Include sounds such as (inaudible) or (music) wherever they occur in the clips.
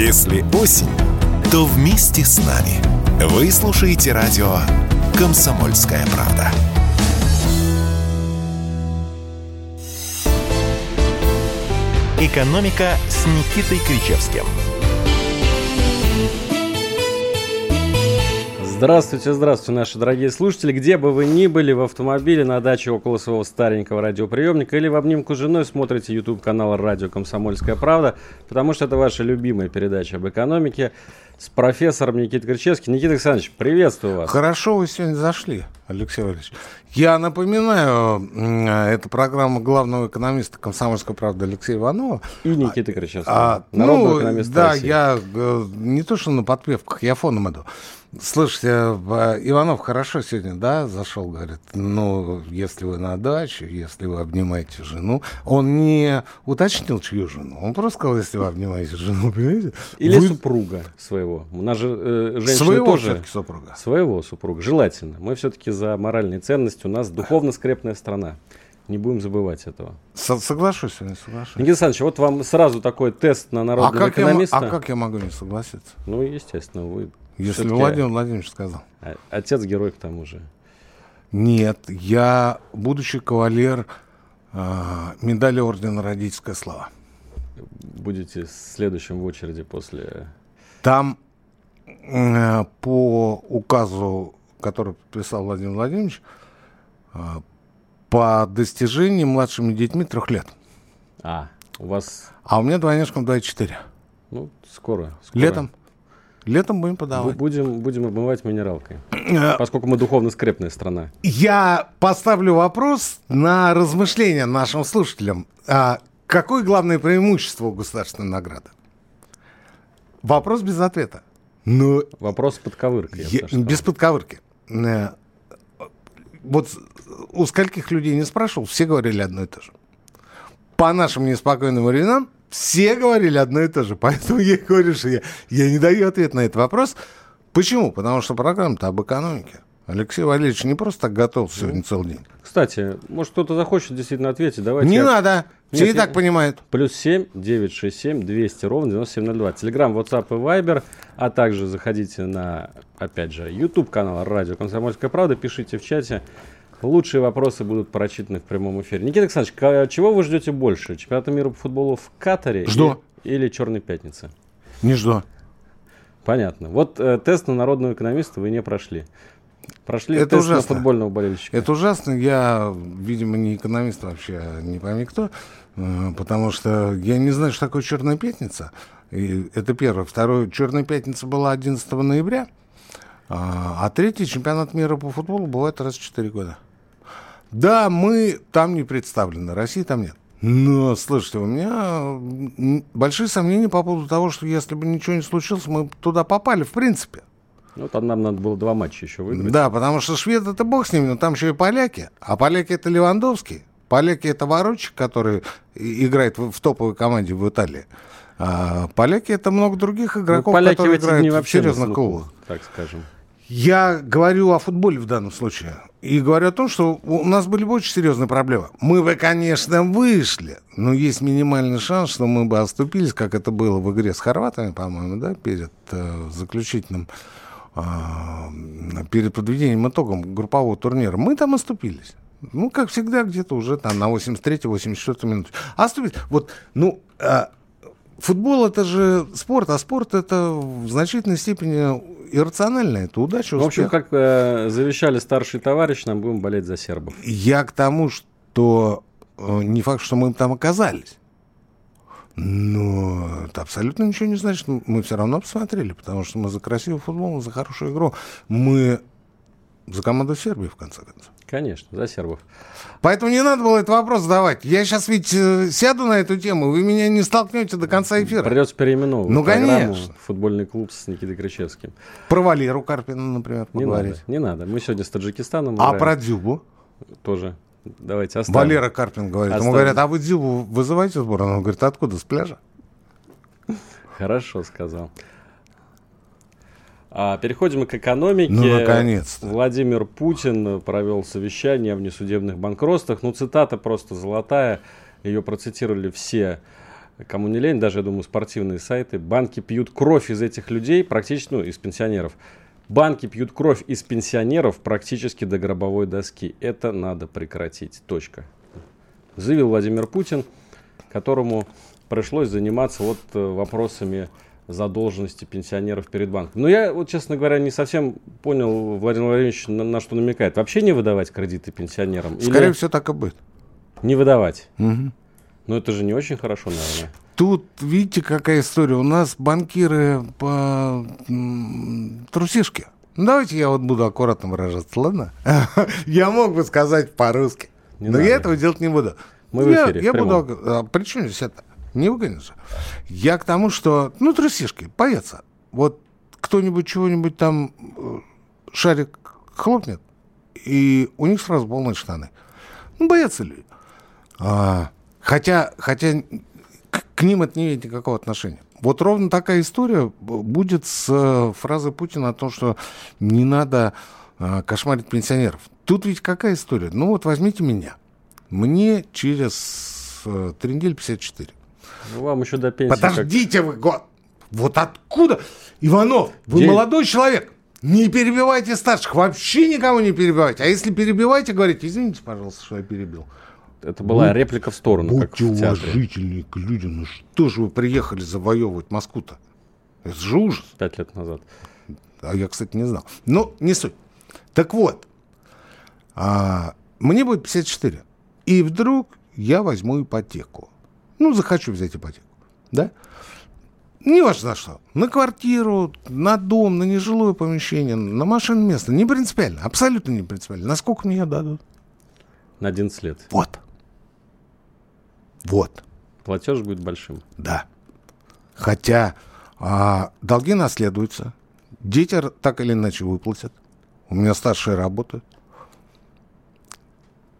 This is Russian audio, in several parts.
Если осень, то вместе с нами. Вы слушаете радио «Комсомольская правда». «Экономика» с Никитой Кричевским – Здравствуйте, здравствуйте, наши дорогие слушатели. Где бы вы ни были, в автомобиле, на даче около своего старенького радиоприемника или в обнимку с женой смотрите YouTube канал «Радио Комсомольская правда», потому что это ваша любимая передача об экономике с профессором Никитой Кричевским. Никита Александрович, приветствую вас. Хорошо вы сегодня зашли, Алексей Валерьевич. Я напоминаю, это программа главного экономиста «Комсомольской правды» Алексея Иванова. И Никита Кричевский, а, народного ну, экономиста Да, России. я э, не то что на подпевках, я фоном иду. Слушайте, а, Иванов хорошо сегодня, да, зашел, говорит, ну, если вы на даче, если вы обнимаете жену, он не уточнил, чью жену, он просто сказал, если вы обнимаете жену, понимаете? Или вы... супруга своего. У нас же э, женщины своего тоже... супруга. Своего супруга, желательно. Мы все-таки за моральные ценности, у нас духовно скрепная страна. Не будем забывать этого. С соглашусь с вами, соглашусь. Никита Александрович, вот вам сразу такой тест на народного а экономиста. Я, а как я могу не согласиться? Ну, естественно, вы если Владимир Владимирович сказал. А, отец герой к тому же. Нет, я будущий кавалер э, медали ордена Родительская слава. Будете следующим в очереди после... Там э, по указу, который подписал Владимир Владимирович, э, по достижениям младшими детьми трех лет. А, у вас... А у меня двойняшкам 2,4. Ну, скоро, скоро. Летом. Летом будем подавать. Будем, будем обмывать минералкой. Э, поскольку мы духовно скрепная страна. Я поставлю вопрос на размышления нашим слушателям. А какое главное преимущество у государственной награды? Вопрос без ответа. Но Вопрос с подковыркой. Я, без подковырки. Э, вот у скольких людей не спрашивал, все говорили одно и то же. По нашим неспокойным временам все говорили одно и то же. Поэтому я говорю, что я, я не даю ответ на этот вопрос. Почему? Потому что программа-то об экономике. Алексей Валерьевич не просто так готов сегодня целый день. Кстати, может кто-то захочет действительно ответить. Давайте не я... надо. Все Нет, и так понимают. Плюс 7 967 200 ровно 9702. Телеграм, WhatsApp и Viber. А также заходите на, опять же, YouTube канал Радио Комсомольская правда. Пишите в чате. Лучшие вопросы будут прочитаны в прямом эфире. Никита Александрович, чего вы ждете больше? Чемпионата мира по футболу в Катаре Жду. Или, или Черной пятницы? Не жду. Понятно. Вот э, тест на народного экономиста вы не прошли. Прошли это тест ужасно. на футбольного болельщика. Это ужасно. Я, видимо, не экономист вообще, не пойми кто. Э, потому что я не знаю, что такое Черная пятница. И это первое. Второе, Черная пятница была 11 ноября. А, а третий чемпионат мира по футболу бывает раз в 4 года. Да, мы там не представлены, России там нет. Но, слушайте, у меня большие сомнения по поводу того, что если бы ничего не случилось, мы туда попали, в принципе. Ну, там нам надо было два матча еще выиграть. Да, потому что шведы это бог с ними, но там еще и поляки. А поляки это Левандовский. Поляки это Ворочик, который играет в, в топовой команде в Италии. А поляки это много других игроков, ну, которые играют в серьезных клубах. Так скажем. Я говорю о футболе в данном случае. И говорю о том, что у нас были бы очень серьезные проблемы. Мы бы, конечно, вышли, но есть минимальный шанс, что мы бы оступились, как это было в игре с хорватами, по-моему, да, перед э, заключительным, э, перед подведением итогом группового турнира. Мы там оступились. Ну, как всегда, где-то уже там на 83-84 минуте. Оступились. Вот, ну, э, футбол это же спорт, а спорт это в значительной степени иррационально, это удача, успех. В общем, как э, завещали старший товарищ, нам будем болеть за сербов. Я к тому, что э, не факт, что мы там оказались. Но это абсолютно ничего не значит. Мы все равно посмотрели, потому что мы за красивый футбол, за хорошую игру. Мы за команду Сербии, в конце концов. Конечно, за сербов. Поэтому не надо было этот вопрос задавать. Я сейчас ведь э, сяду на эту тему, вы меня не столкнете до конца эфира. Придется переименовывать ну, конечно. футбольный клуб с Никитой Кричевским. Про Валеру Карпина, например, поговорить. Не надо, не надо. Мы сегодня с Таджикистаном А играем. про Дзюбу? Тоже. Давайте оставим. Валера Карпин говорит. Оставим. Ему говорят, а вы Дзюбу вызываете сбор? Он говорит, откуда, с пляжа? Хорошо сказал. А, переходим к экономике. Ну, наконец-то. Владимир Путин провел совещание о внесудебных банкротствах. Ну, цитата просто золотая. Ее процитировали все кому не лень, даже, я думаю, спортивные сайты, банки пьют кровь из этих людей, практически, ну, из пенсионеров. Банки пьют кровь из пенсионеров практически до гробовой доски. Это надо прекратить. Точка. Заявил Владимир Путин, которому пришлось заниматься вот э, вопросами задолженности пенсионеров перед банком. Но я, вот, честно говоря, не совсем понял, Владимир Владимирович, на, на что намекает. Вообще не выдавать кредиты пенсионерам? Скорее Или всего, так и будет. не выдавать? Мгм. Ну, это же не очень хорошо, наверное. Тут, видите, какая история. У нас банкиры по трусишке. Давайте я вот буду аккуратно выражаться, ладно? (laughs) Я мог бы сказать по-русски. Не но надо. я этого делать не буду. Мы в я, эфире, в Я буду... а при чем здесь это? Не выгонишь. же. Я к тому, что... Ну, трусишки, боятся. Вот кто-нибудь чего-нибудь там э, шарик хлопнет, и у них сразу полные штаны. Ну, боятся люди. А, хотя, хотя к, к ним это не имеет никакого отношения. Вот ровно такая история будет с э, фразой Путина о том, что не надо э, кошмарить пенсионеров. Тут ведь какая история? Ну вот возьмите меня. Мне через три недели 54. Ну, вам еще до пенсии. как- Подождите вы, год. Вот откуда? Иванов, вы День- молодой человек. Не перебивайте старших. Вообще никого не перебивайте. А если перебивайте, говорите, извините, пожалуйста, что я перебил. Это была Будь- реплика в сторону, как Будьте в театре. уважительнее к людям. Ну что же вы приехали завоевывать Москву-то? Это же ужас. Пять лет назад. А я, кстати, не знал. Ну, не суть. Так вот, а, мне будет 54. И вдруг я возьму ипотеку. Ну, захочу взять ипотеку. Да? Не важно на что. На квартиру, на дом, на нежилое помещение, на машину место. Не принципиально. Абсолютно не принципиально. Насколько мне дадут? На 11 лет. Вот. Вот. Платеж будет большим. Да. Хотя а, долги наследуются. Дети так или иначе выплатят. У меня старшие работают.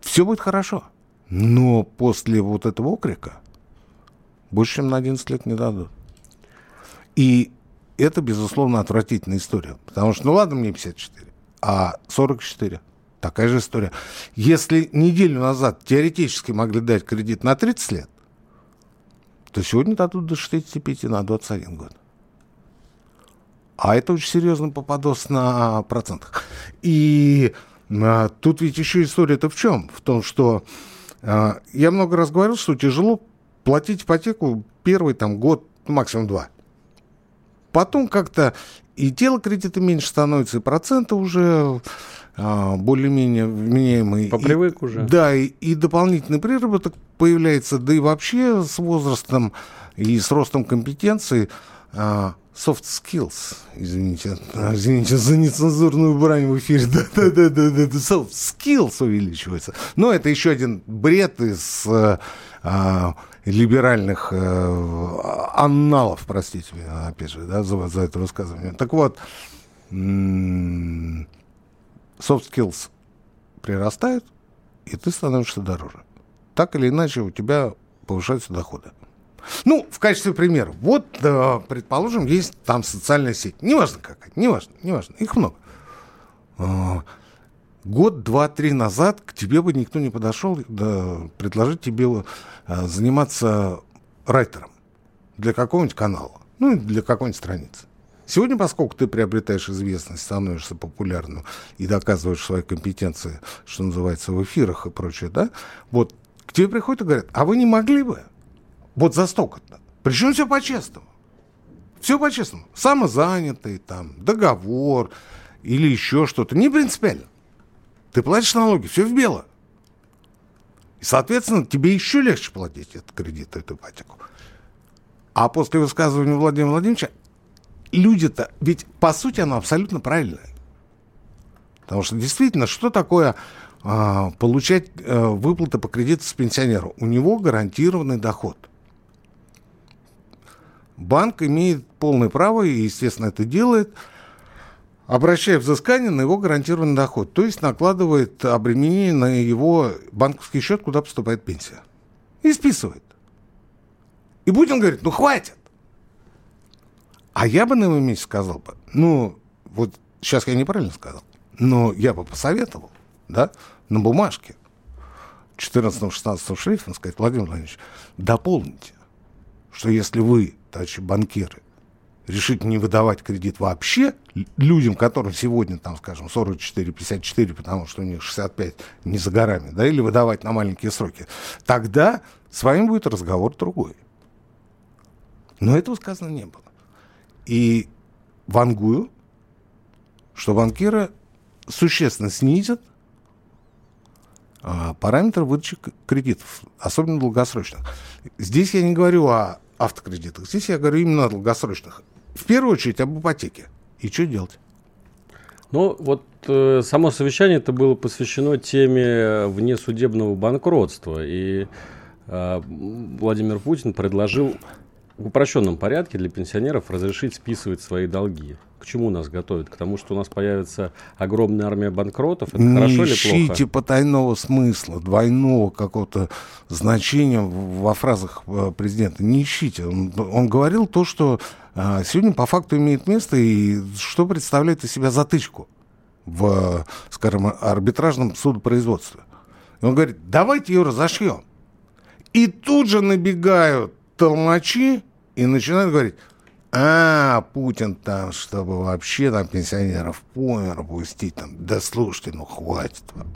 Все будет хорошо. Но после вот этого окрика больше, чем на 11 лет не дадут. И это, безусловно, отвратительная история. Потому что, ну ладно, мне 54, а 44. Такая же история. Если неделю назад теоретически могли дать кредит на 30 лет, то сегодня дадут до 65 на 21 год. А это очень серьезно попадос на процентах. И а, тут ведь еще история-то в чем? В том, что а, я много раз говорил, что тяжело платить ипотеку первый там год, ну, максимум два. Потом как-то и тело кредита меньше становится, и проценты уже а, более-менее вменяемые. И- Попривык уже. да, и, и дополнительный приработок появляется, да и вообще с возрастом и с ростом компетенции а, soft skills, извините, (laughs) извините за нецензурную брань в эфире, (laughs) да-да-да, soft skills увеличивается. Но это еще один бред из а, либеральных э, анналов, простите меня, опять же, да, за, за это высказывание. Так вот, soft skills прирастают, и ты становишься дороже. Так или иначе у тебя повышаются доходы. Ну, в качестве примера. Вот, э, предположим, есть там социальная сеть. Неважно какая, неважно, неважно. Их много. Год, два, три назад к тебе бы никто не подошел да, предложить тебе э, заниматься райтером для какого-нибудь канала, ну, для какой-нибудь страницы. Сегодня, поскольку ты приобретаешь известность, становишься популярным и доказываешь свои компетенции, что называется, в эфирах и прочее, да, вот к тебе приходят и говорят, а вы не могли бы вот за столько-то? Причем все по-честному. Все по-честному. Самозанятый, там, договор или еще что-то. Не принципиально. Ты платишь налоги, все в белое. И, соответственно, тебе еще легче платить этот кредит, эту ипотеку. А после высказывания Владимира Владимировича люди-то, ведь по сути оно абсолютно правильное. Потому что действительно, что такое а, получать а, выплаты по кредиту с пенсионера? У него гарантированный доход. Банк имеет полное право, и, естественно, это делает, обращая взыскание на его гарантированный доход. То есть накладывает обременение на его банковский счет, куда поступает пенсия. И списывает. И Путин говорит, ну хватит. А я бы на его месте сказал бы, ну, вот сейчас я неправильно сказал, но я бы посоветовал, да, на бумажке 14-16 шрифтом сказать, Владимир Владимирович, дополните, что если вы, товарищи банкиры, решите не выдавать кредит вообще людям, которым сегодня, там, скажем, 44-54, потому что у них 65 не за горами, да, или выдавать на маленькие сроки, тогда с вами будет разговор другой. Но этого сказано не было. И вангую, что банкиры существенно снизят а, параметры выдачи кредитов, особенно долгосрочных. Здесь я не говорю о автокредитах, здесь я говорю именно о долгосрочных. В первую очередь об ипотеке. И что делать? Ну, вот э, само совещание это было посвящено теме внесудебного банкротства. И э, Владимир Путин предложил в упрощенном порядке для пенсионеров разрешить списывать свои долги. К чему нас готовят? К тому, что у нас появится огромная армия банкротов? Это Не хорошо или ищите плохо? потайного смысла, двойного какого-то значения во фразах э, президента. Не ищите. Он, он говорил то, что э, сегодня по факту имеет место и что представляет из себя затычку в, скажем, арбитражном судопроизводстве. И он говорит, давайте ее разошьем. И тут же набегают толмачи и начинают говорить, а, Путин там, чтобы вообще там пенсионеров помер пустить, там, да слушайте, ну хватит вам.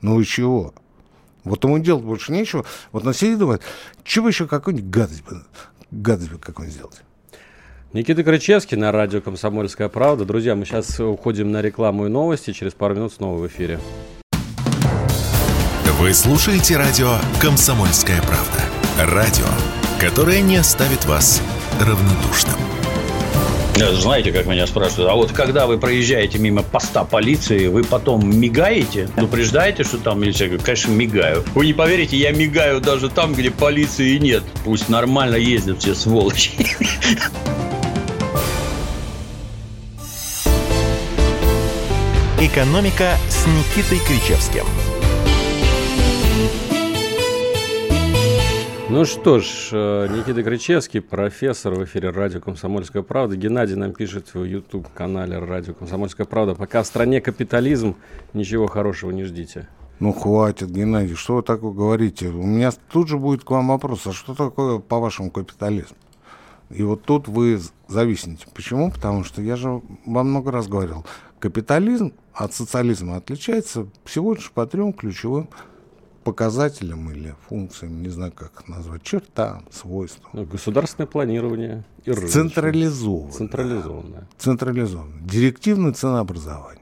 Ну и чего? Вот ему делать больше нечего. Вот на сидит и думает, чего еще какую-нибудь гадость бы, гадость бы какую-нибудь сделать. Никита Крычевский на радио «Комсомольская правда». Друзья, мы сейчас уходим на рекламу и новости. Через пару минут снова в эфире. Вы слушаете радио «Комсомольская правда». Радио, которое не оставит вас равнодушным. Знаете, как меня спрашивают, а вот когда вы проезжаете мимо поста полиции, вы потом мигаете, предупреждаете, что там есть? Я говорю, конечно, мигаю. Вы не поверите, я мигаю даже там, где полиции нет. Пусть нормально ездят все сволочи. «Экономика» с Никитой Кричевским. Ну что ж, э, Никита Кричевский, профессор в эфире радио «Комсомольская правда». Геннадий нам пишет в YouTube-канале радио «Комсомольская правда». Пока в стране капитализм, ничего хорошего не ждите. Ну, хватит, Геннадий, что вы такое говорите? У меня тут же будет к вам вопрос, а что такое, по-вашему, капитализм? И вот тут вы зависите. Почему? Потому что я же вам много раз говорил, капитализм от социализма отличается всего лишь по трем ключевым показателям или функциям, не знаю, как их назвать, чертам, свойствам. Ну, государственное планирование и рыночное. Централизованно. Централизованное. Централизованно. Директивное ценообразование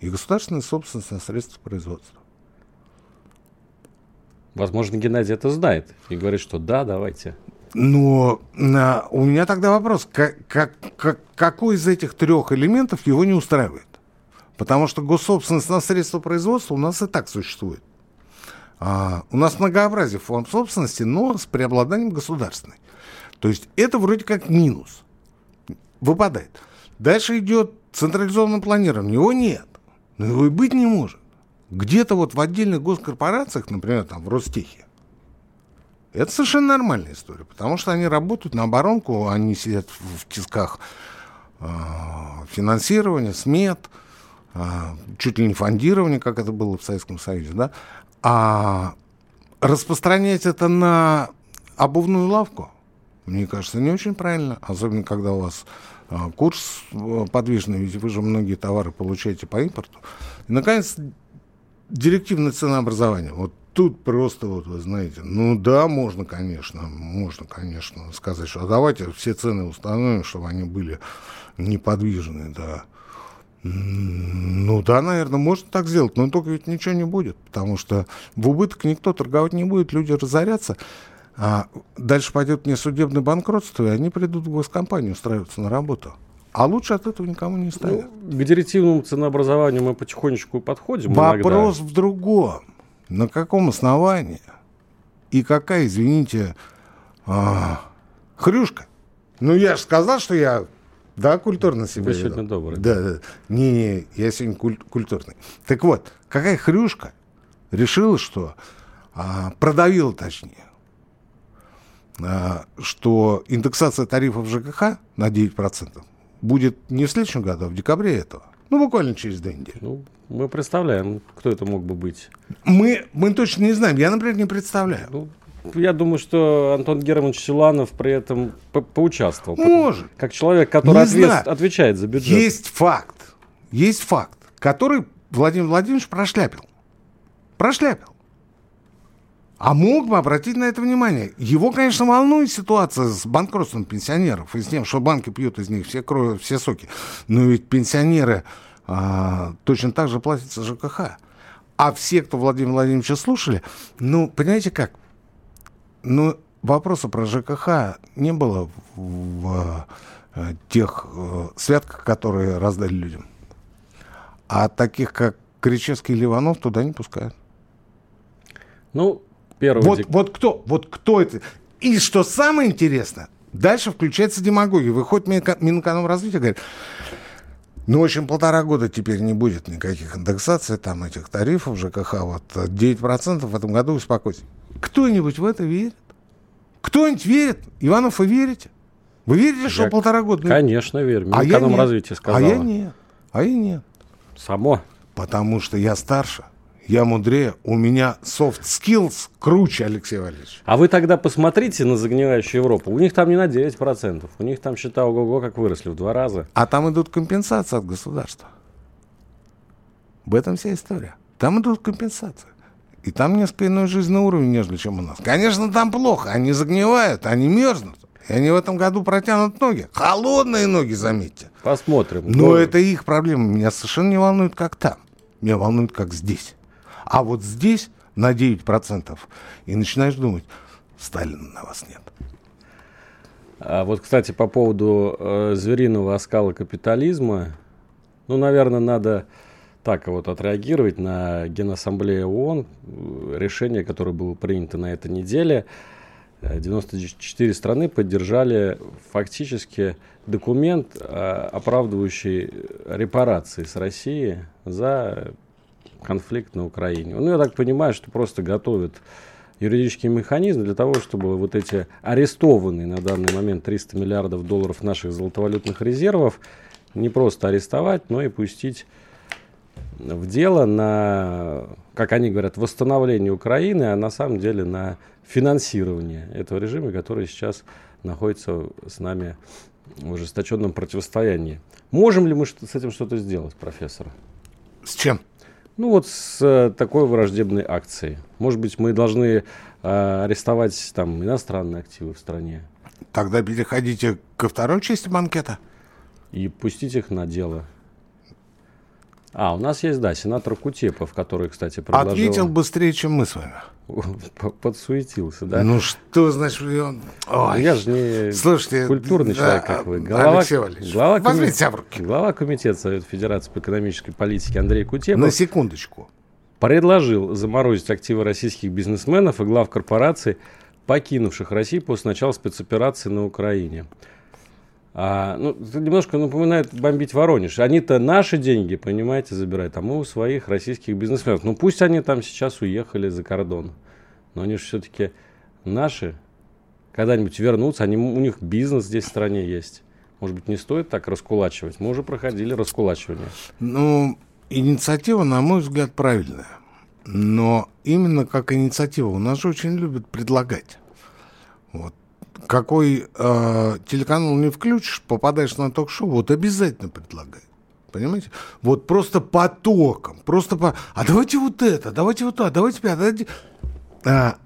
и государственная собственность на средства производства. Возможно, Геннадий это знает и говорит, что да, давайте. Но а, у меня тогда вопрос, как, как, как- какой из этих трех элементов его не устраивает? Потому что госсобственность на средства производства у нас и так существует. А, у нас многообразие форм собственности, но с преобладанием государственной. То есть это вроде как минус. Выпадает. Дальше идет централизованное планирование. Его нет. Но его и быть не может. Где-то вот в отдельных госкорпорациях, например, там в Ростехе, это совершенно нормальная история, потому что они работают на оборонку, они сидят в, тисках э, финансирования, смет, э, чуть ли не фондирования, как это было в Советском Союзе, да, а распространять это на обувную лавку, мне кажется, не очень правильно, особенно когда у вас э, курс э, подвижный, ведь вы же многие товары получаете по импорту. И, наконец, директивное ценообразование. Вот тут просто, вот вы знаете, ну да, можно, конечно, можно, конечно, сказать, что а давайте все цены установим, чтобы они были неподвижные, да. Ну да, наверное, можно так сделать, но только ведь ничего не будет, потому что в убыток никто торговать не будет, люди разорятся, а дальше пойдет несудебное банкротство, и они придут в госкомпанию устраиваться на работу. А лучше от этого никому не станет. Ну, к директивному ценообразованию мы потихонечку подходим. Вопрос иногда. в другом. На каком основании? И какая, извините, а, хрюшка? Ну, я же сказал, что я, да, культурно себя Вы сегодня добрый. Да, да. Не-не, я сегодня куль- культурный. Так вот, какая хрюшка решила, что, а, продавила точнее, а, что индексация тарифов ЖКХ на 9% будет не в следующем году, а в декабре этого. Ну, буквально через две недели. Ну, мы представляем, кто это мог бы быть. Мы, мы точно не знаем. Я, например, не представляю. Ну, я думаю, что Антон Германович Силанов при этом по поучаствовал. Может. Как человек, который ответ- отвечает за бюджет. Есть факт. Есть факт, который Владимир Владимирович прошляпил. Прошляпил. А мог бы обратить на это внимание. Его, конечно, волнует ситуация с банкротством пенсионеров и с тем, что банки пьют из них все, крови, все соки. Но ведь пенсионеры а, точно так же платят за ЖКХ. А все, кто Владимира Владимировича слушали, ну, понимаете как? Ну, вопроса про ЖКХ не было в, в, э, тех э, святках, которые раздали людям. А таких, как Кричевский и Ливанов, туда не пускают. Ну, первый Вот, дек- вот кто, вот кто это? И что самое интересное, дальше включается демагогия. Выходит Минэко- Минэкономразвития и говорит, ну, в общем, полтора года теперь не будет никаких индексаций, там, этих тарифов ЖКХ, вот, э, 9% в этом году, успокойтесь. Кто-нибудь в это верит? Кто-нибудь верит? Иванов, вы верите? Вы верите, что Я- полтора года? Конечно, верю. а я нет. Минэкономразвитие сказала. А я нет. А я нет. Само. Потому что я старше, я мудрее, у меня soft skills круче, Алексей Валерьевич. А вы тогда посмотрите на загнивающую Европу. У них там не на 9%. У них там счета ого-го как выросли в два раза. А там идут компенсации от государства. В этом вся история. Там идут компенсации. И там несколько иной жизненный уровень, нежели чем у нас. Конечно, там плохо. Они загнивают, они мерзнут. И они в этом году протянут ноги. Холодные ноги, заметьте. Посмотрим. Но Кто- это их проблема. Меня совершенно не волнует, как там. Меня волнует, как здесь. А вот здесь на 9%. И начинаешь думать, Сталина на вас нет. А вот, кстати, по поводу э, звериного оскала капитализма, ну, наверное, надо так вот отреагировать на Генассамблею ООН, э, решение, которое было принято на этой неделе. Э, 94 страны поддержали фактически документ, э, оправдывающий репарации с России за конфликт на Украине. Ну, я так понимаю, что просто готовят юридический механизм для того, чтобы вот эти арестованные на данный момент 300 миллиардов долларов наших золотовалютных резервов не просто арестовать, но и пустить в дело на, как они говорят, восстановление Украины, а на самом деле на финансирование этого режима, который сейчас находится с нами в ожесточенном противостоянии. Можем ли мы с этим что-то сделать, профессор? С чем? Ну вот с э, такой враждебной акцией. Может быть, мы должны э, арестовать там иностранные активы в стране Тогда переходите ко второй части банкета. и пустить их на дело. А, у нас есть, да, сенатор Кутепов, который, кстати, предложил... Ответил быстрее, чем мы с вами. (laughs) Подсуетился, да? Ну что значит... он- Ой. Я же не Слушайте, культурный да, человек, как вы. Алексей Валерьевич, глава, возьмите себя в руки. глава Комитета Совета Федерации по экономической политике Андрей Кутепов На секундочку. предложил заморозить активы российских бизнесменов и глав корпораций, покинувших Россию после начала спецоперации на Украине. А, ну, это немножко напоминает бомбить Воронеж. Они-то наши деньги, понимаете, забирают, а мы у своих российских бизнесменов. Ну, пусть они там сейчас уехали за кордон, но они же все-таки наши. Когда-нибудь вернутся, они, у них бизнес здесь в стране есть. Может быть, не стоит так раскулачивать? Мы уже проходили раскулачивание. Ну, инициатива, на мой взгляд, правильная. Но именно как инициатива. У нас же очень любят предлагать. Какой э, телеканал не включишь, попадаешь на ток-шоу, вот обязательно предлагай. Понимаете? Вот просто потоком. Просто по... А давайте вот это, давайте вот это, давайте пятое. Давайте... А,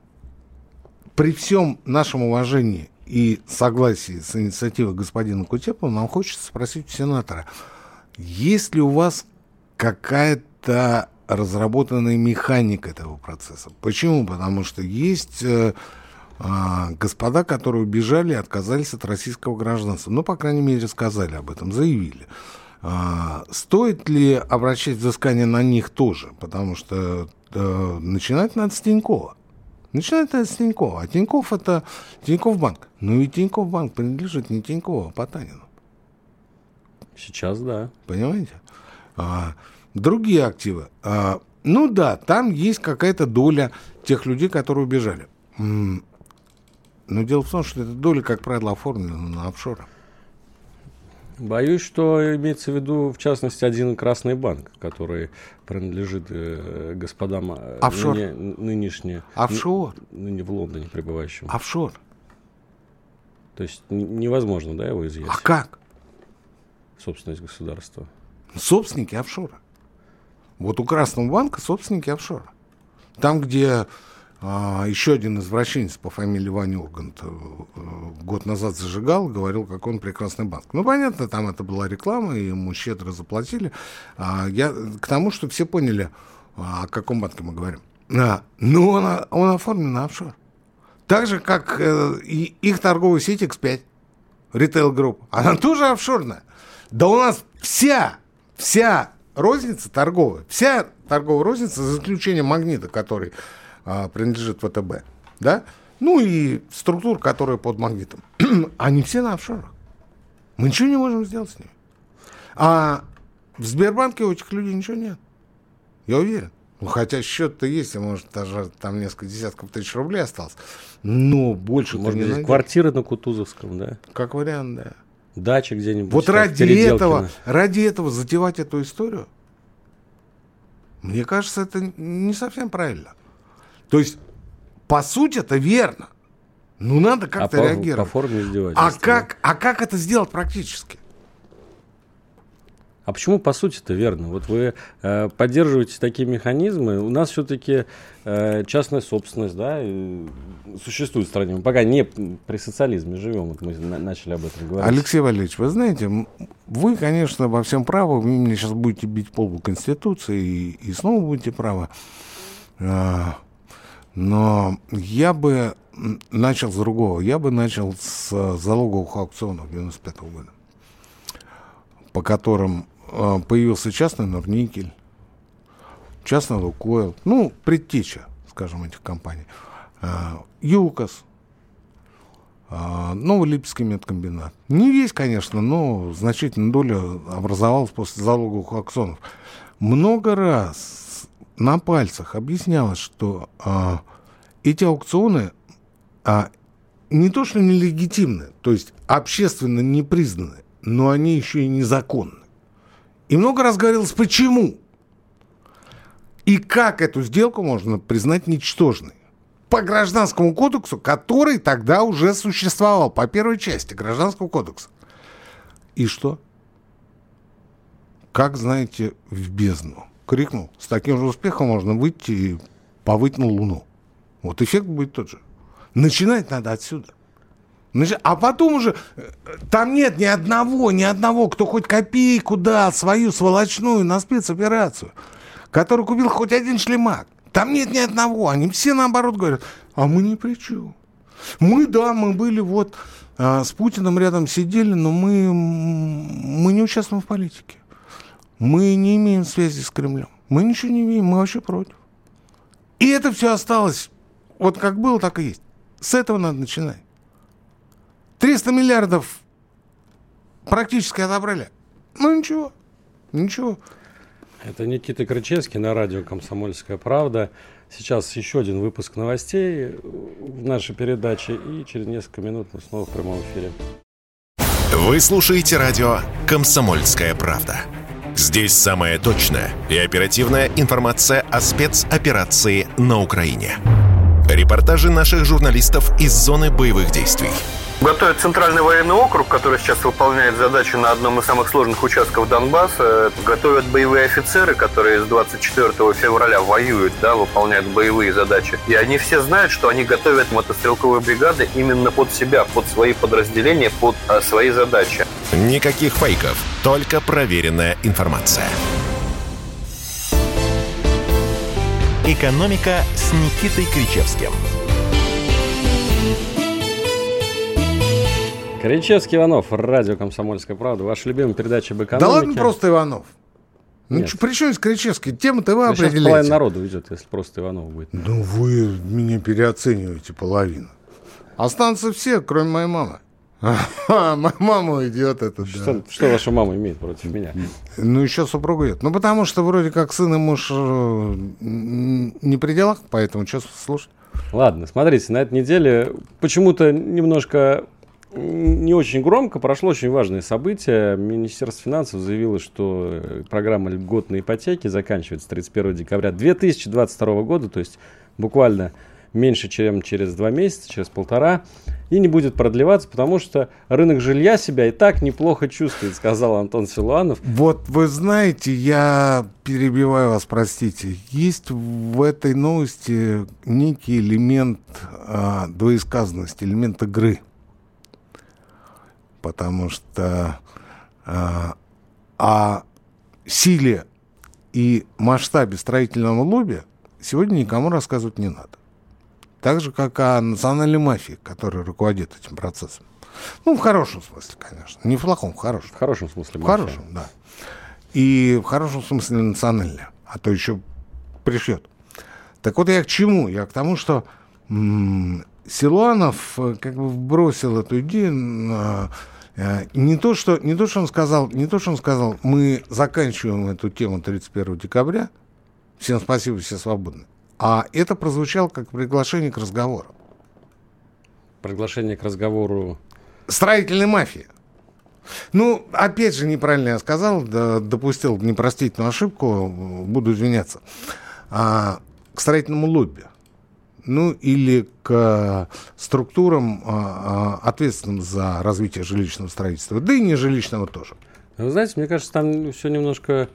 при всем нашем уважении и согласии с инициативой господина Кутепова, нам хочется спросить у сенатора, есть ли у вас какая-то разработанная механика этого процесса? Почему? Потому что есть э, а, господа, которые убежали и отказались от российского гражданства. Ну, по крайней мере, сказали об этом, заявили. А, стоит ли обращать взыскание на них тоже? Потому что э, начинать надо с Тинькова. Начинать надо с Тинькова. А Тиньков это Тиньков банк. Ну и Тиньков банк принадлежит не Тинькову, а Потанину. Сейчас, да. Понимаете? А, другие активы. А, ну да, там есть какая-то доля тех людей, которые убежали. Но дело в том, что эта доля, как правило, оформлена на офшоры. Боюсь, что имеется в виду, в частности, один красный банк, который принадлежит э, господам э, Офшор. ныне- нынешне, Офшор. ны- ныне в Лондоне пребывающим. Офшор. То есть невозможно, да, его изъять, А как? собственность государства. Собственники офшора. Вот у Красного банка собственники офшора. Там, где а, еще один извращенец по фамилии Ваня Ургант э, э, год назад зажигал, говорил, как он прекрасный банк. Ну, понятно, там это была реклама, и ему щедро заплатили. А, я к тому, что все поняли, а, о каком банке мы говорим. Ну, он, он оформлен на офшор. Так же, как э, и их торговая сеть X5, ритейл групп, она тоже офшорная. Да у нас вся, вся розница торговая, вся торговая розница, за исключением магнита, который принадлежит ВТБ, да, ну и структур, которые под магнитом, (clears throat) они все на офшорах. Мы ничего не можем сделать с ними. А в Сбербанке у этих людей ничего нет. Я уверен. Ну, хотя счет-то есть, и, может, даже там несколько десятков тысяч рублей осталось. Но больше Может быть, найдешь. квартиры на Кутузовском, да? Как вариант, да. Дача где-нибудь. Вот ради этого, ради этого затевать эту историю, мне кажется, это не совсем правильно. То есть, по сути, это верно. Ну, надо А как-то по, по реагировать. форме издевательства. А как, а как это сделать практически? А почему по сути-то верно? Вот вы э, поддерживаете такие механизмы. У нас все-таки э, частная собственность, да, и существует в стране. Мы пока не при социализме живем. Вот мы на- начали об этом говорить. Алексей Валерьевич, вы знаете, вы, конечно, во всем правы. Вы мне сейчас будете бить полбу Конституции и, и снова будете правы. Но я бы начал с другого. Я бы начал с а, залоговых аукционов 95 года, по которым а, появился частный Норникель, частный Лукойл, ну, предтеча, скажем, этих компаний. А, ЮКОС, а, Новолипецкий медкомбинат. Не весь, конечно, но значительная доля образовалась после залоговых аукционов. Много раз на пальцах объяснялось, что а, эти аукционы а, не то что нелегитимны, то есть общественно не признаны, но они еще и незаконны. И много раз говорилось, почему. И как эту сделку можно признать ничтожной по гражданскому кодексу, который тогда уже существовал, по первой части гражданского кодекса. И что? Как знаете, в бездну. Крикнул. С таким же успехом можно выйти и повыть на Луну. Вот эффект будет тот же. Начинать надо отсюда. А потом уже э, там нет ни одного, ни одного, кто хоть копейку дал свою сволочную на спецоперацию, который купил хоть один шлемак. Там нет ни одного. Они все наоборот говорят, а мы ни при чем. Мы, да, мы были вот а, с Путиным рядом сидели, но мы, мы не участвуем в политике. Мы не имеем связи с Кремлем. Мы ничего не имеем, мы вообще против. И это все осталось вот как было, так и есть. С этого надо начинать. 300 миллиардов практически отобрали. Ну ничего, ничего. Это Никита Крычевский на радио «Комсомольская правда». Сейчас еще один выпуск новостей в нашей передаче. И через несколько минут мы снова в прямом эфире. Вы слушаете радио «Комсомольская правда». Здесь самая точная и оперативная информация о спецоперации на Украине. Репортажи наших журналистов из зоны боевых действий. Готовят Центральный военный округ, который сейчас выполняет задачу на одном из самых сложных участков Донбасса. Готовят боевые офицеры, которые с 24 февраля воюют, да, выполняют боевые задачи. И они все знают, что они готовят мотострелковые бригады именно под себя, под свои подразделения, под а, свои задачи. Никаких фейков, только проверенная информация. «Экономика» с Никитой Кричевским. Кричевский Иванов, радио «Комсомольская правда». Ваша любимая передача об экономике. Да ладно просто Иванов. Ну, Нет. чё, при чем здесь Кричевский? Тему-то вы Да сейчас половина определяете. народу уйдет, если просто Иванов будет. Ну, вы меня переоцениваете половину. Останутся все, кроме моей мамы. Ага, мама уйдет, это да. Что, что ваша мама имеет против меня? Ну, еще супруга идет. Ну, потому что вроде как сын и муж э, не при делах, поэтому что слушать? Ладно, смотрите, на этой неделе почему-то немножко не очень громко, прошло очень важное событие. Министерство финансов заявило, что э, программа льготной ипотеки заканчивается 31 декабря 2022 года, то есть буквально меньше, чем через два месяца, через полтора, и не будет продлеваться, потому что рынок жилья себя и так неплохо чувствует, сказал Антон Силуанов. Вот вы знаете, я перебиваю вас, простите, есть в этой новости некий элемент а, двоесказанности, элемент игры. Потому что а, о силе и масштабе строительного лобби сегодня никому рассказывать не надо. Так же, как о национальной мафии, которая руководит этим процессом. Ну, в хорошем смысле, конечно. Не в плохом, в хорошем. В хорошем смысле. В хорошем, да. И в хорошем смысле национальная. А то еще пришьет. Так вот я к чему? Я к тому, что м- Силуанов э, как бы бросил эту идею э, не то, что, не то, что он сказал, не то, что он сказал, мы заканчиваем эту тему 31 декабря, всем спасибо, все свободны. А это прозвучало как приглашение к разговору. Приглашение к разговору. Строительной мафии. Ну, опять же, неправильно я сказал, да, допустил непростительную ошибку, буду извиняться. А, к строительному лобби. Ну, или к структурам, а, а, ответственным за развитие жилищного строительства, да и не жилищного тоже. Вы знаете, мне кажется, там все немножко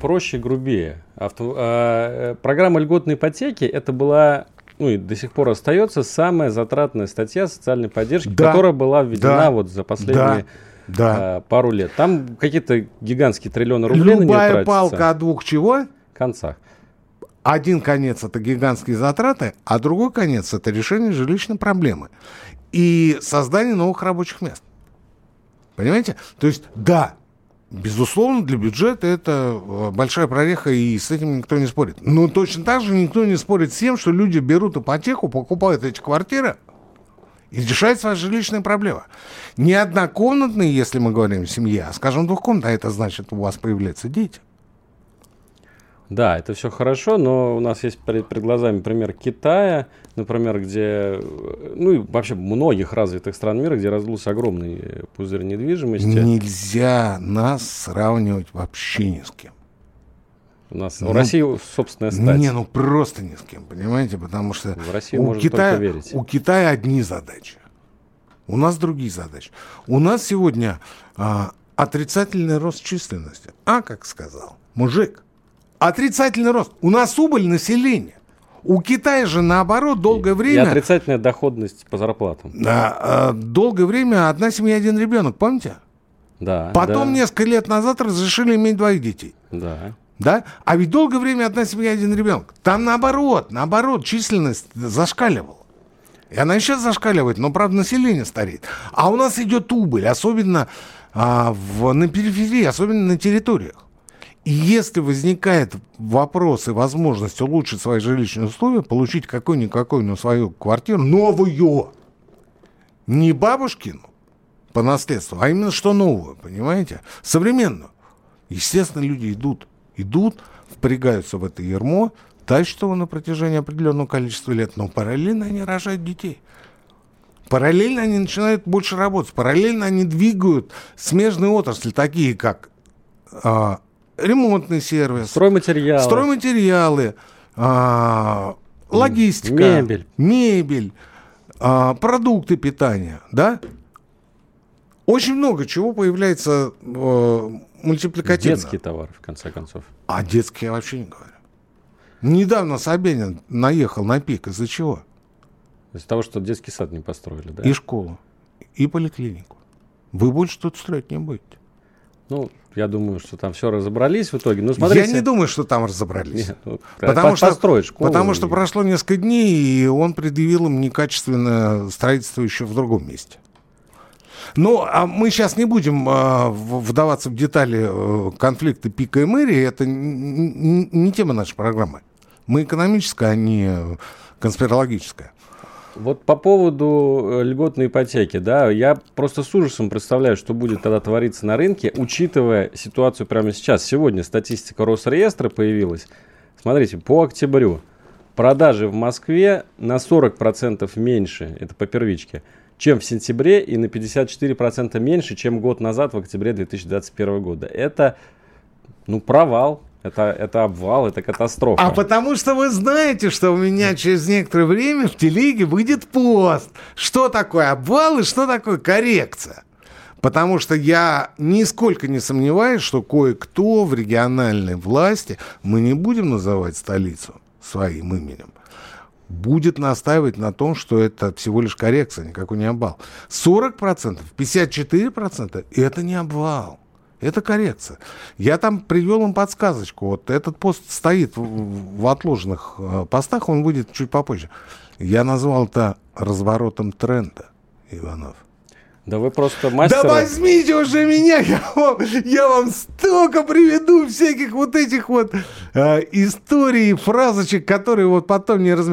проще, грубее. Авто, э, программа льготной ипотеки это была ну и до сих пор остается самая затратная статья социальной поддержки, да, которая была введена да, вот за последние да, да. Э, пару лет. Там какие-то гигантские триллионы рублей Любая на нее тратится. палка о двух чего? Концах. Один конец это гигантские затраты, а другой конец это решение жилищной проблемы и создание новых рабочих мест. Понимаете? То есть, да, Безусловно, для бюджета это э, большая прореха, и с этим никто не спорит. Но точно так же никто не спорит с тем, что люди берут ипотеку, покупают эти квартиры и решают свои жилищные проблемы. Не однокомнатные, если мы говорим семья, а, скажем, двухкомнатные, а это значит, у вас появляются дети. Да, это все хорошо, но у нас есть перед, перед глазами пример Китая, например, где, ну и вообще многих развитых стран мира, где раздулся огромный пузырь недвижимости. Нельзя нас сравнивать вообще ни с кем. У нас ну, у России собственная стать. Не, ну просто ни с кем, понимаете, потому что в Россию у, Китая, верить. у Китая одни задачи, у нас другие задачи. У нас сегодня а, отрицательный рост численности. А, как сказал мужик, Отрицательный рост. У нас убыль населения. У Китая же наоборот долгое время... И отрицательная доходность по зарплатам. Да, э, долгое время одна семья, один ребенок, помните? Да. Потом да. несколько лет назад разрешили иметь двоих детей. Да. Да? А ведь долгое время одна семья, один ребенок. Там наоборот, наоборот, численность зашкаливала. И она сейчас зашкаливает, но, правда, население стареет. А у нас идет убыль, особенно а, в, на периферии, особенно на территориях. И если возникает вопрос и возможность улучшить свои жилищные условия, получить какую-никакую, но свою квартиру, новую, не бабушкину по наследству, а именно что новую, понимаете, современную. Естественно, люди идут, идут, впрягаются в это ермо, тащат его на протяжении определенного количества лет, но параллельно они рожают детей. Параллельно они начинают больше работать, параллельно они двигают смежные отрасли, такие как а, ремонтный сервис, стройматериалы, стройматериалы а, логистика, мебель, мебель а, продукты питания, да? Очень много чего появляется э, мультипликативно. Детские товары, в конце концов. А детские я вообще не говорю. Недавно Собянин наехал на пик. Из-за чего? Из-за того, что детский сад не построили, да? И школу, и поликлинику. Вы больше тут строить не будете. Ну, я думаю, что там все разобрались в итоге. Ну, смотрите. Я не думаю, что там разобрались. Нет, ну, потому, что, школу потому что прошло несколько дней, и он предъявил им некачественное строительство еще в другом месте. Ну, а мы сейчас не будем э, вдаваться в детали э, конфликта Пика и мэрии. Это не, не тема нашей программы. Мы экономическая, а не конспирологическая. Вот по поводу э, льготной ипотеки, да, я просто с ужасом представляю, что будет тогда твориться на рынке, учитывая ситуацию прямо сейчас. Сегодня статистика Росреестра появилась. Смотрите, по октябрю продажи в Москве на 40% меньше, это по первичке, чем в сентябре и на 54% меньше, чем год назад в октябре 2021 года. Это, ну, провал. Это, это обвал, это катастрофа. А потому что вы знаете, что у меня через некоторое время в телеге выйдет пост. Что такое обвал и что такое коррекция. Потому что я нисколько не сомневаюсь, что кое-кто в региональной власти, мы не будем называть столицу своим именем, будет настаивать на том, что это всего лишь коррекция, никакой не обвал. 40%, 54% это не обвал. Это коррекция. Я там привел им подсказочку. Вот этот пост стоит в, в отложенных э, постах, он будет чуть попозже. Я назвал это разворотом тренда, Иванов. Да вы просто мастер. Да возьмите уже меня, я вам, я вам столько приведу всяких вот этих вот э, историй, фразочек, которые вот потом не раз...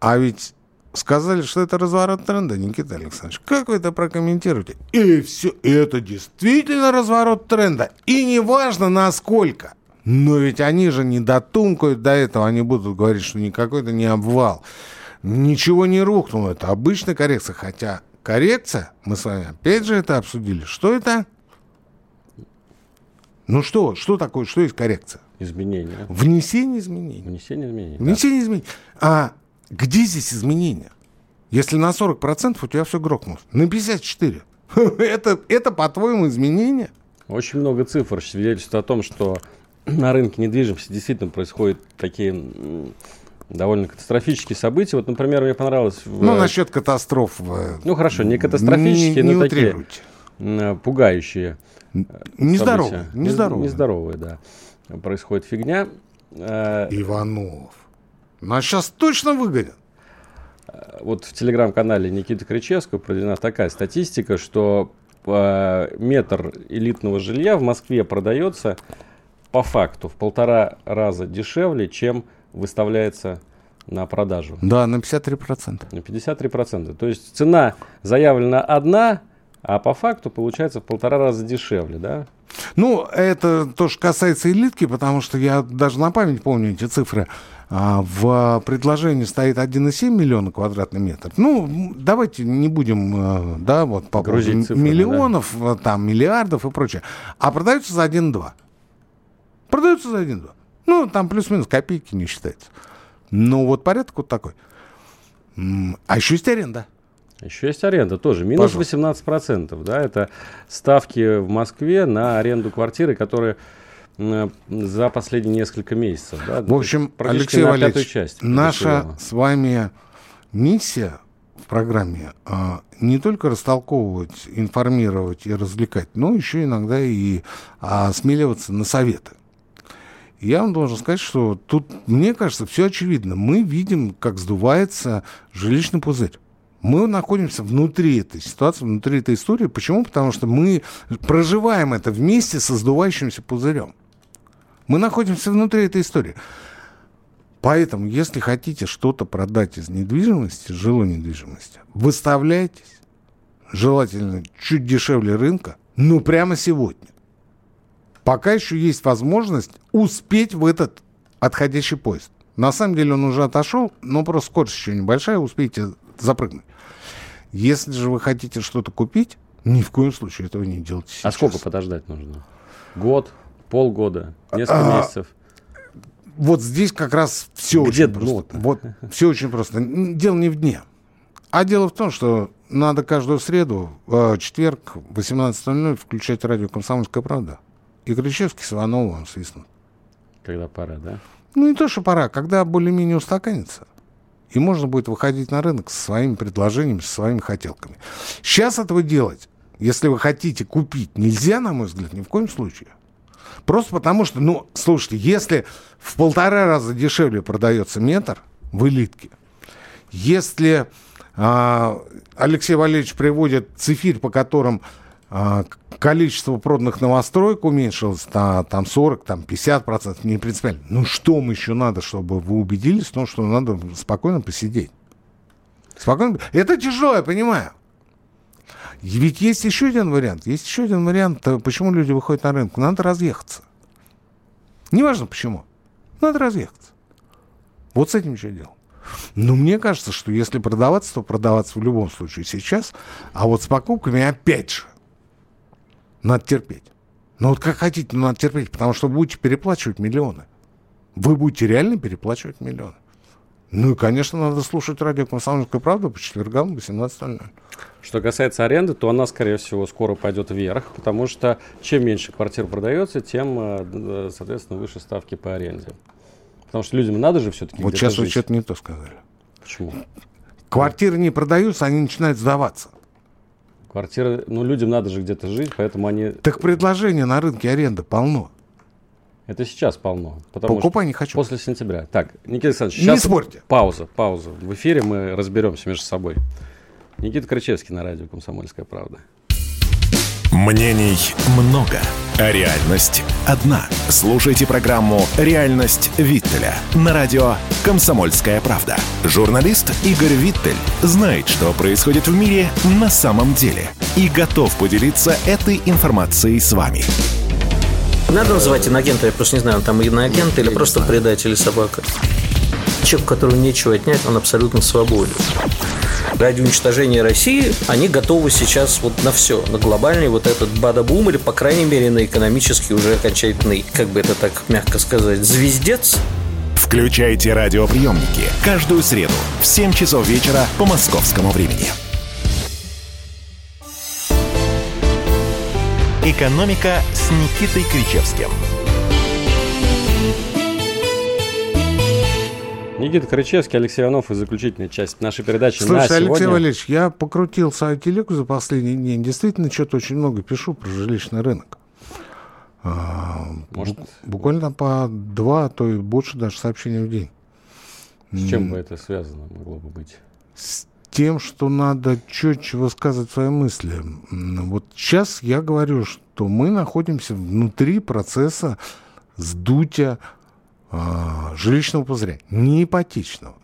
А ведь сказали, что это разворот тренда, Никита Александрович. Как вы это прокомментируете? И все, это действительно разворот тренда. И неважно насколько. Но ведь они же не дотумкают до этого, они будут говорить, что никакой это не обвал. Ничего не рухнуло, это обычная коррекция, хотя коррекция, мы с вами опять же это обсудили. Что это? Ну что, что такое, что есть коррекция? Изменения. Внесение изменений. Внесение изменений. Внесение да. изменений. А где здесь изменения? Если на 40% у тебя все грохнулось. На 54%. (laughs) это, это по-твоему, изменения? Очень много цифр свидетельствует о том, что (clears throat) на рынке недвижимости действительно происходят такие довольно катастрофические события. Вот, например, мне понравилось... В... Ну, насчет катастроф... Ну, хорошо, не катастрофические, не, не но утрируйте. такие пугающие Нездоровые. Нездоровые. Нездоровые, да. Происходит фигня. Э, Иванов. Нас сейчас точно выгонят. Э, вот в телеграм-канале Никиты Кричевского проведена такая статистика, что э, метр элитного жилья в Москве продается по факту в полтора раза дешевле, чем выставляется на продажу. Да, на 53%. На 53%. То есть цена заявлена одна, а по факту получается в полтора раза дешевле, да? Ну, это тоже касается элитки, потому что я даже на память помню эти цифры. А, в предложении стоит 1,7 миллиона квадратный метр. Ну, давайте не будем, э, да, вот по поводу миллионов, да? там, миллиардов и прочее. А продаются за 1,2. Продаются за 1,2. Ну, там плюс-минус копейки не считается. Ну, вот порядок вот такой. А еще есть аренда. Еще есть аренда тоже. Минус Пожалуйста. 18%. Да, это ставки в Москве на аренду квартиры, которые за последние несколько месяцев. Да? В общем, Алексей Валерьевич, часть наша с вами миссия в программе а, не только растолковывать, информировать и развлекать, но еще иногда и а, осмеливаться на советы. Я вам должен сказать, что тут, мне кажется, все очевидно. Мы видим, как сдувается жилищный пузырь. Мы находимся внутри этой ситуации, внутри этой истории. Почему? Потому что мы проживаем это вместе со сдувающимся пузырем. Мы находимся внутри этой истории. Поэтому, если хотите что-то продать из недвижимости, жилой недвижимости, выставляйтесь, желательно чуть дешевле рынка, ну прямо сегодня пока еще есть возможность успеть в этот отходящий поезд. На самом деле он уже отошел, но просто скорость еще небольшая, успеете запрыгнуть. Если же вы хотите что-то купить, ни в коем случае этого не делайте сейчас. А сколько подождать нужно? Год, полгода, несколько а, месяцев? Вот здесь как раз все Где очень просто. Вот все очень просто. Дело не в дне. А дело в том, что надо каждую среду, э, четверг, 18.00 включать радио «Комсомольская правда». И Кричевский с Ивановым свистнут. Когда пора, да? Ну, не то, что пора, когда более-менее устаканится. И можно будет выходить на рынок со своими предложениями, со своими хотелками. Сейчас этого делать, если вы хотите купить, нельзя, на мой взгляд, ни в коем случае. Просто потому что, ну, слушайте, если в полтора раза дешевле продается метр в элитке, если а, Алексей Валерьевич приводит цифирь, по которым а, количество проданных новостроек уменьшилось на там 40, там 50 процентов, не принципиально. Ну что вам еще надо, чтобы вы убедились в том, что надо спокойно посидеть? Спокойно. Это тяжело, я понимаю. Ведь есть еще один вариант. Есть еще один вариант, э, почему люди выходят на рынок. Надо разъехаться. Неважно почему. Надо разъехаться. Вот с этим что делать. Но мне кажется, что если продаваться, то продаваться в любом случае сейчас. А вот с покупками опять же надо терпеть. Ну вот как хотите, но надо терпеть, потому что будете переплачивать миллионы. Вы будете реально переплачивать миллионы. Ну и, конечно, надо слушать радио «Комсомольская правда» по четвергам в 18.00. Что касается аренды, то она, скорее всего, скоро пойдет вверх, потому что чем меньше квартир продается, тем, э, соответственно, выше ставки по аренде. Потому что людям надо же все-таки Вот сейчас вы что-то не то сказали. Почему? Квартиры не продаются, они начинают сдаваться. Квартиры, ну, людям надо же где-то жить, поэтому они... Так предложения на рынке аренды полно. Это сейчас полно. Потому Покупай что не хочу. После сентября. Так, Никита Александрович, Не сейчас спорьте. пауза, пауза. В эфире мы разберемся между собой. Никита Крычевский на радио «Комсомольская правда». Мнений много, а реальность одна. Слушайте программу «Реальность Виттеля» на радио «Комсомольская правда». Журналист Игорь Виттель знает, что происходит в мире на самом деле и готов поделиться этой информацией с вами. Надо называть инагента, я просто не знаю, он там иноагент или просто предатель или собака. Человек, у которого нечего отнять, он абсолютно свободен. Ради уничтожения России они готовы сейчас вот на все, на глобальный вот этот бада-бум или, по крайней мере, на экономический уже окончательный, как бы это так мягко сказать, звездец. Включайте радиоприемники каждую среду в 7 часов вечера по московскому времени. «Экономика» с Никитой Кричевским. Никита Крычевский, Алексей Иванов и заключительная часть нашей передачи на Слушай, сегодня. Алексей Валерьевич, я покрутил сайт телеку за последний день. Действительно, что-то очень много пишу про жилищный рынок. А, Может- бу- буквально по два, а то и больше даже сообщений в день. С чем бы это связано могло бы быть? С тем, что надо четче высказывать свои мысли. Вот сейчас я говорю, что мы находимся внутри процесса сдутия а, жилищного пузыря, не ипотечного.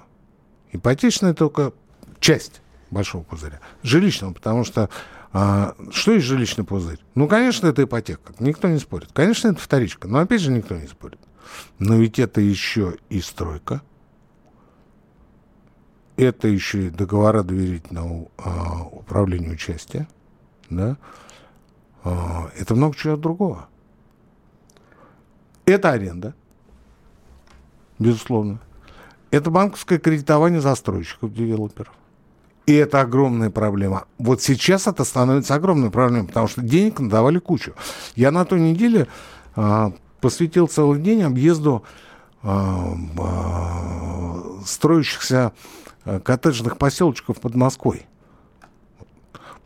Ипотечная только часть большого пузыря. Жилищного, потому что а, что есть жилищный пузырь? Ну, конечно, это ипотека, никто не спорит. Конечно, это вторичка, но опять же никто не спорит. Но ведь это еще и стройка, это еще и договора доверительного а, управления участия, да, А, это много чего другого. Это аренда, безусловно. Это банковское кредитование застройщиков, девелоперов. И это огромная проблема. Вот сейчас это становится огромной проблемой, потому что денег надавали кучу. Я на той неделе а, посвятил целый день объезду а, а, строящихся коттеджных поселочков под Москвой.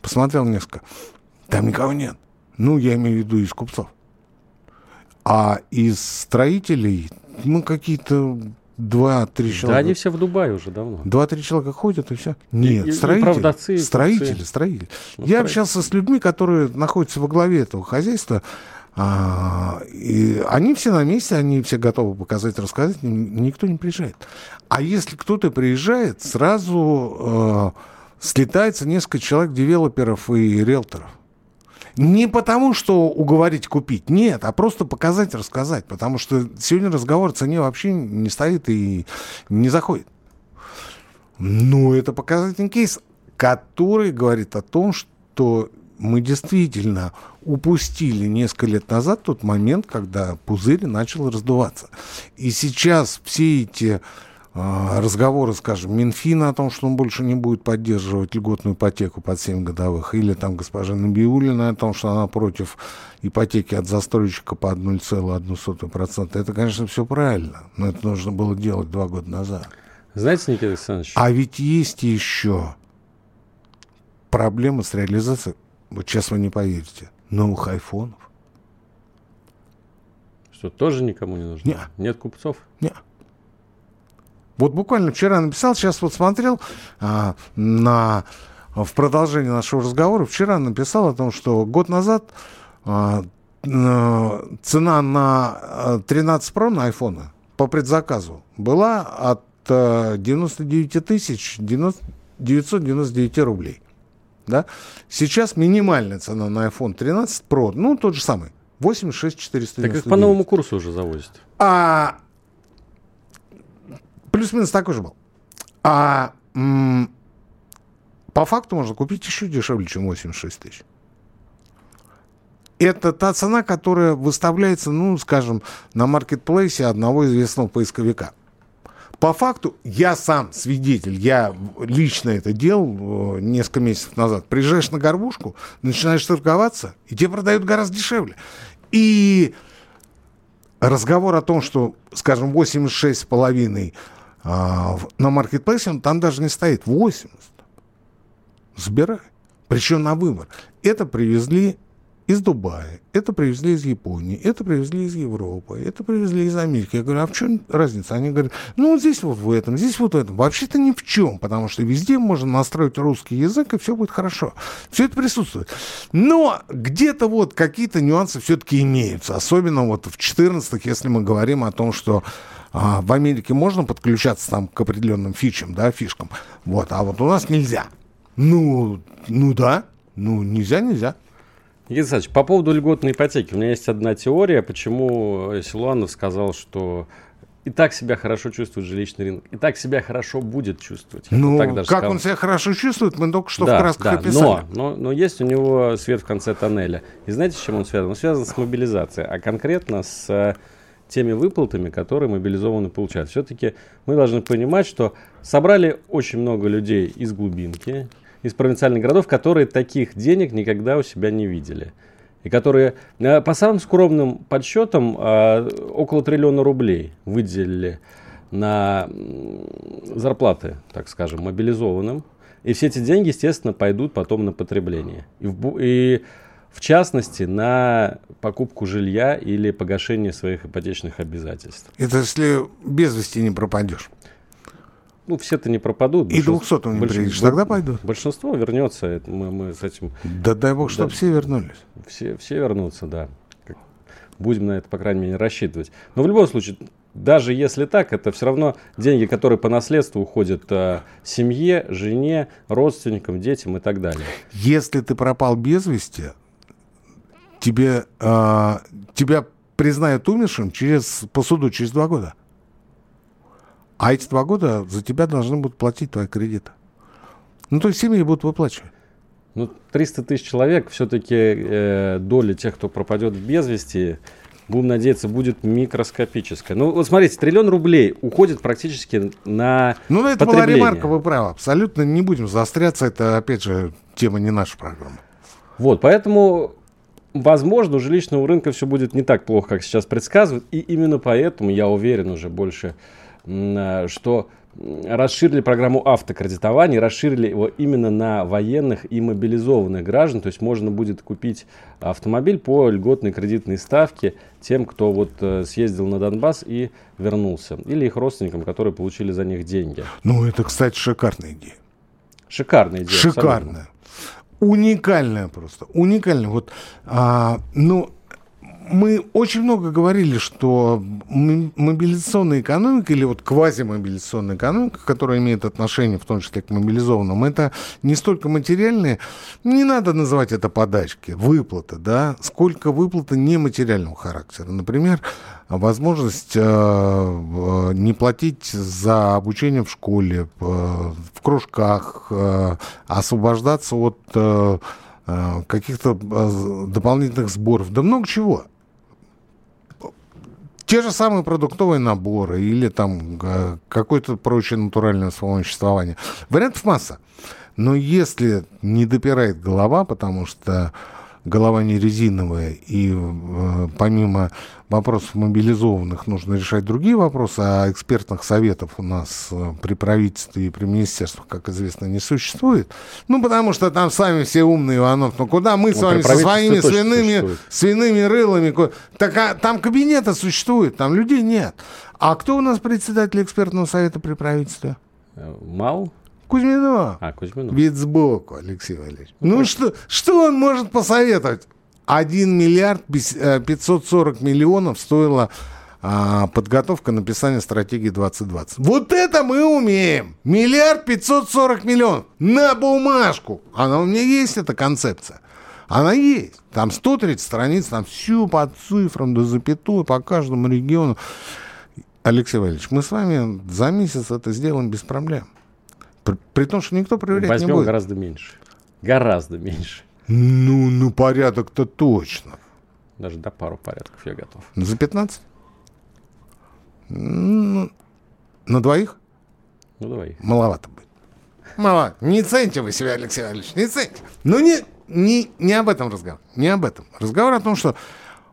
Посмотрел несколько. Там никого нет. Ну, я имею в виду из купцов. А из строителей, ну, какие-то два-три Да человека. они все в Дубае уже давно. Два-три человека ходят, и все. Нет, и- и строители. продавцы, и строители, купцы. строители. Ну, Я строители. общался с людьми, которые находятся во главе этого хозяйства. А, и они все на месте, они все готовы показать, рассказать, никто не приезжает. А если кто-то приезжает, сразу э, слетается несколько человек, девелоперов и риэлторов. Не потому, что уговорить купить, нет, а просто показать, рассказать. Потому что сегодня разговор о цене вообще не стоит и не заходит. Ну, это показательный кейс, который говорит о том, что мы действительно упустили несколько лет назад тот момент, когда пузырь начал раздуваться. И сейчас все эти а, разговоры, скажем, Минфина о том, что он больше не будет поддерживать льготную ипотеку под 7 годовых, или там госпожа Набиулина о том, что она против ипотеки от застройщика по 1,1%. Это, конечно, все правильно, но это нужно было делать два года назад. Знаете, Никита Александрович, А ведь есть еще проблемы с реализацией, вот сейчас вы не поверите, новых айфонов. что тоже никому не нужно? Не. Нет купцов? Не. Вот буквально вчера написал, сейчас вот смотрел а, на, в продолжение нашего разговора, вчера написал о том, что год назад а, н- цена на а, 13 Pro на айфона по предзаказу была от а, 99 тысяч 90 999 рублей. Да? Сейчас минимальная цена на iPhone 13 Pro, ну, тот же самый, 86 499. Так их по новому курсу уже завозят. А плюс-минус такой же был. А м, по факту можно купить еще дешевле, чем 86 тысяч. Это та цена, которая выставляется, ну, скажем, на маркетплейсе одного известного поисковика. По факту, я сам свидетель, я лично это делал э, несколько месяцев назад. Приезжаешь на горбушку, начинаешь торговаться, и тебе продают гораздо дешевле. И разговор о том, что, скажем, 86,5 а, на маркетплейсе, там даже не стоит. 80. Забирай. Причем на выбор. Это привезли из Дубая, это привезли из Японии, это привезли из Европы, это привезли из Америки. Я говорю, а в чем разница? Они говорят, ну, вот здесь вот в этом, здесь вот в этом. Вообще-то ни в чем, потому что везде можно настроить русский язык, и все будет хорошо. Все это присутствует. Но где-то вот какие-то нюансы все-таки имеются. Особенно вот в 14 если мы говорим о том, что а, в Америке можно подключаться там к определенным фичам, да, фишкам. Вот, а вот у нас нельзя. Ну, ну да, ну нельзя, нельзя. Никита Александрович, по поводу льготной ипотеки. У меня есть одна теория, почему Силуанов сказал, что и так себя хорошо чувствует жилищный рынок, и так себя хорошо будет чувствовать. Ну, так даже как сказал. он себя хорошо чувствует, мы только что да, в красках да, описали. но, но, но есть у него свет в конце тоннеля. И знаете, с чем он связан? Он связан с мобилизацией, а конкретно с э, теми выплатами, которые мобилизованные получают. Все-таки мы должны понимать, что собрали очень много людей из глубинки, из провинциальных городов, которые таких денег никогда у себя не видели. И которые, э, по самым скромным подсчетам, э, около триллиона рублей выделили на зарплаты, так скажем, мобилизованным. И все эти деньги, естественно, пойдут потом на потребление. И в, и в частности, на покупку жилья или погашение своих ипотечных обязательств. Это если без вести не пропадешь. Ну, все-то не пропадут. И большинство- 200 не приедешь, тогда пойдут. Большинство вернется. это мы, мы с этим Да дай бог, чтобы Да. все вернулись. все, все вернутся, да. Будем на это, по крайней мере, рассчитывать. Но в любом случае, даже если так, это все равно деньги, которые по наследству уходят э, семье, жене, родственникам, детям и так далее. Если ты пропал без вести, тебе, а, тебя признают умершим через, по суду через два года. А эти два года за тебя должны будут платить твои кредиты. Ну, то есть семьи будут выплачивать. Ну, 300 тысяч человек, все-таки э, доля тех, кто пропадет без вести, будем надеяться, будет микроскопическая. Ну, вот смотрите, триллион рублей уходит практически на Ну, да, это была ремарка, вы правы. Абсолютно не будем заостряться. Это, опять же, тема не нашей программы. Вот, поэтому, возможно, у жилищного рынка все будет не так плохо, как сейчас предсказывают. И именно поэтому я уверен уже больше, что м, расширили программу автокредитования, расширили его именно на военных и мобилизованных граждан. То есть можно будет купить автомобиль по льготной кредитной ставке тем, кто вот э, съездил на Донбасс и вернулся. Или их родственникам, которые получили за них деньги. Ну, это, кстати, шикарная идея. Шикарная идея. абсолютно. Шикарная. Уникальная просто. Уникальная. Вот, а, ну, мы очень много говорили, что мобилизационная экономика или вот квазимобилизационная экономика, которая имеет отношение в том числе к мобилизованным, это не столько материальные, не надо называть это подачки, выплаты, да, сколько выплаты нематериального характера. Например, возможность э, не платить за обучение в школе, э, в кружках, э, освобождаться от э, э, каких-то э, дополнительных сборов, да много чего. Те же самые продуктовые наборы или там э, какое-то прочее натуральное существование. Вариантов масса. Но если не допирает голова, потому что голова не резиновая, и э, помимо вопросов мобилизованных нужно решать другие вопросы, а экспертных советов у нас э, при правительстве и при министерствах, как известно, не существует. Ну, потому что там сами все умные, Иванов. Ну, куда мы с Ну, вами при со своими свиными, существует. свиными рылами? Так а, там кабинеты существуют, там людей нет. А кто у нас председатель экспертного совета при правительстве? Мал? Кузьминов. А, Кузьминов. Вид сбоку, Алексей Валерьевич. Ну, что, что он может посоветовать? 1 миллиард пис- э, 540 миллионов стоила а, подготовка написания стратегии 2020. Вот это мы умеем. Миллиард 540 миллионов на бумажку. Она у меня есть, эта концепция. Она есть. Там 130 страниц, там все по цифрам, до запятой, по каждому региону. Алексей Валерьевич, мы с вами за месяц это сделаем без проблем. При, при том, что никто проверять Возьмем не будет. гораздо меньше. Гораздо меньше. Ну, ну порядок-то точно. Даже до пару порядков я готов. Ну, За 15? Ну, на двоих? Ну, давай. Маловато будет. Мало. Не цените вы себя, Алексей Валерьевич, не цените. Ну, не, не, не об этом разговор. Не об этом. Разговор о том, что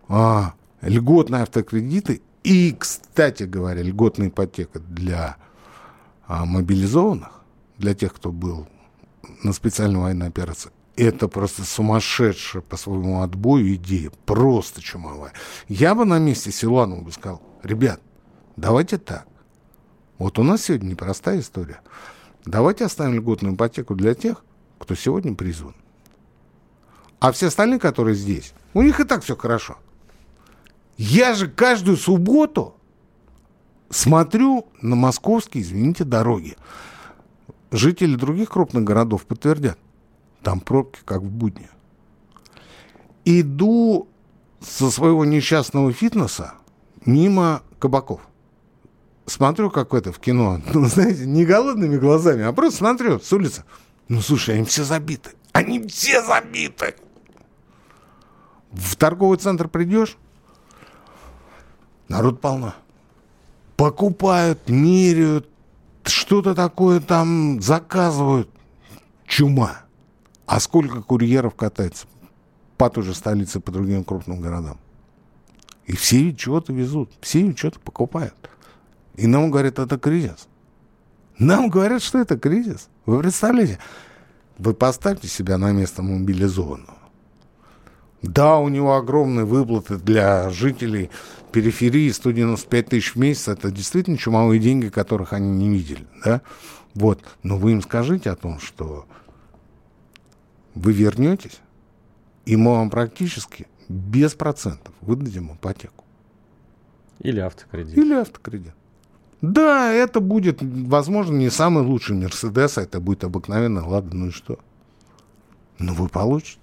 а, льготные автокредиты и, кстати говоря, льготная ипотека для а, мобилизованных, для тех, кто был на специальной военной операции, это просто сумасшедшая по своему отбою идея. Просто чумовая. Я бы на месте Силуанова бы сказал, ребят, давайте так. Вот у нас сегодня непростая история. Давайте оставим льготную ипотеку для тех, кто сегодня призван. А все остальные, которые здесь, у них и так все хорошо. Я же каждую субботу смотрю на московские, извините, дороги. Жители других крупных городов подтвердят. Там пробки, как в будни. Иду со своего несчастного фитнеса мимо кабаков. Смотрю, как это в кино. (laughs) Ну, знаете, не голодными глазами, а просто смотрю с улицы. Ну, слушай, они все забиты. Они все забиты. В торговый центр придешь, народ полно. Покупают, меряют, что-то такое там заказывают. Чума. А сколько курьеров катается по той же столице, по другим крупным городам? И все чего-то везут, все что-то покупают. И нам говорят, это кризис. Нам говорят, что это кризис. Вы представляете? Вы поставьте себя на место мобилизованного. Да, у него огромные выплаты для жителей периферии, 195 тысяч в месяц. Это действительно чумовые деньги, которых они не видели. Да? Вот. Но вы им скажите о том, что вы вернетесь, и мы вам практически без процентов выдадим ипотеку. Или автокредит. Или автокредит. Да, это будет, возможно, не самый лучший Мерседес, а это будет обыкновенный Лада, ну и что? Но вы получите.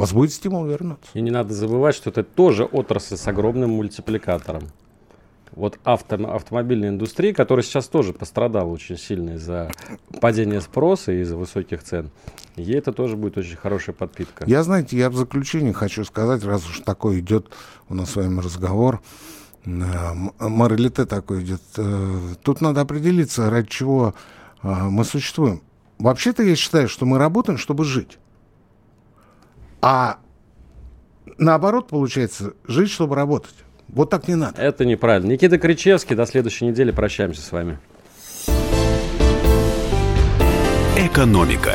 У вас будет стимул вернуться. И не надо забывать, что это тоже отрасль с огромным мультипликатором. Вот авто, автомобильная индустрия, которая сейчас тоже пострадала очень сильно из-за падения спроса и из-за высоких цен. Ей это тоже будет очень хорошая подпитка. Я, знаете, я в заключение хочу сказать, раз уж такой идет у нас с вами разговор, э, моралите такой идет. Э, тут надо определиться, ради чего э, мы существуем. Вообще-то я считаю, что мы работаем, чтобы жить. А наоборот, получается, жить, чтобы работать. Вот так не надо. Это неправильно. Никита Кричевский. До следующей недели. Прощаемся с вами. Экономика.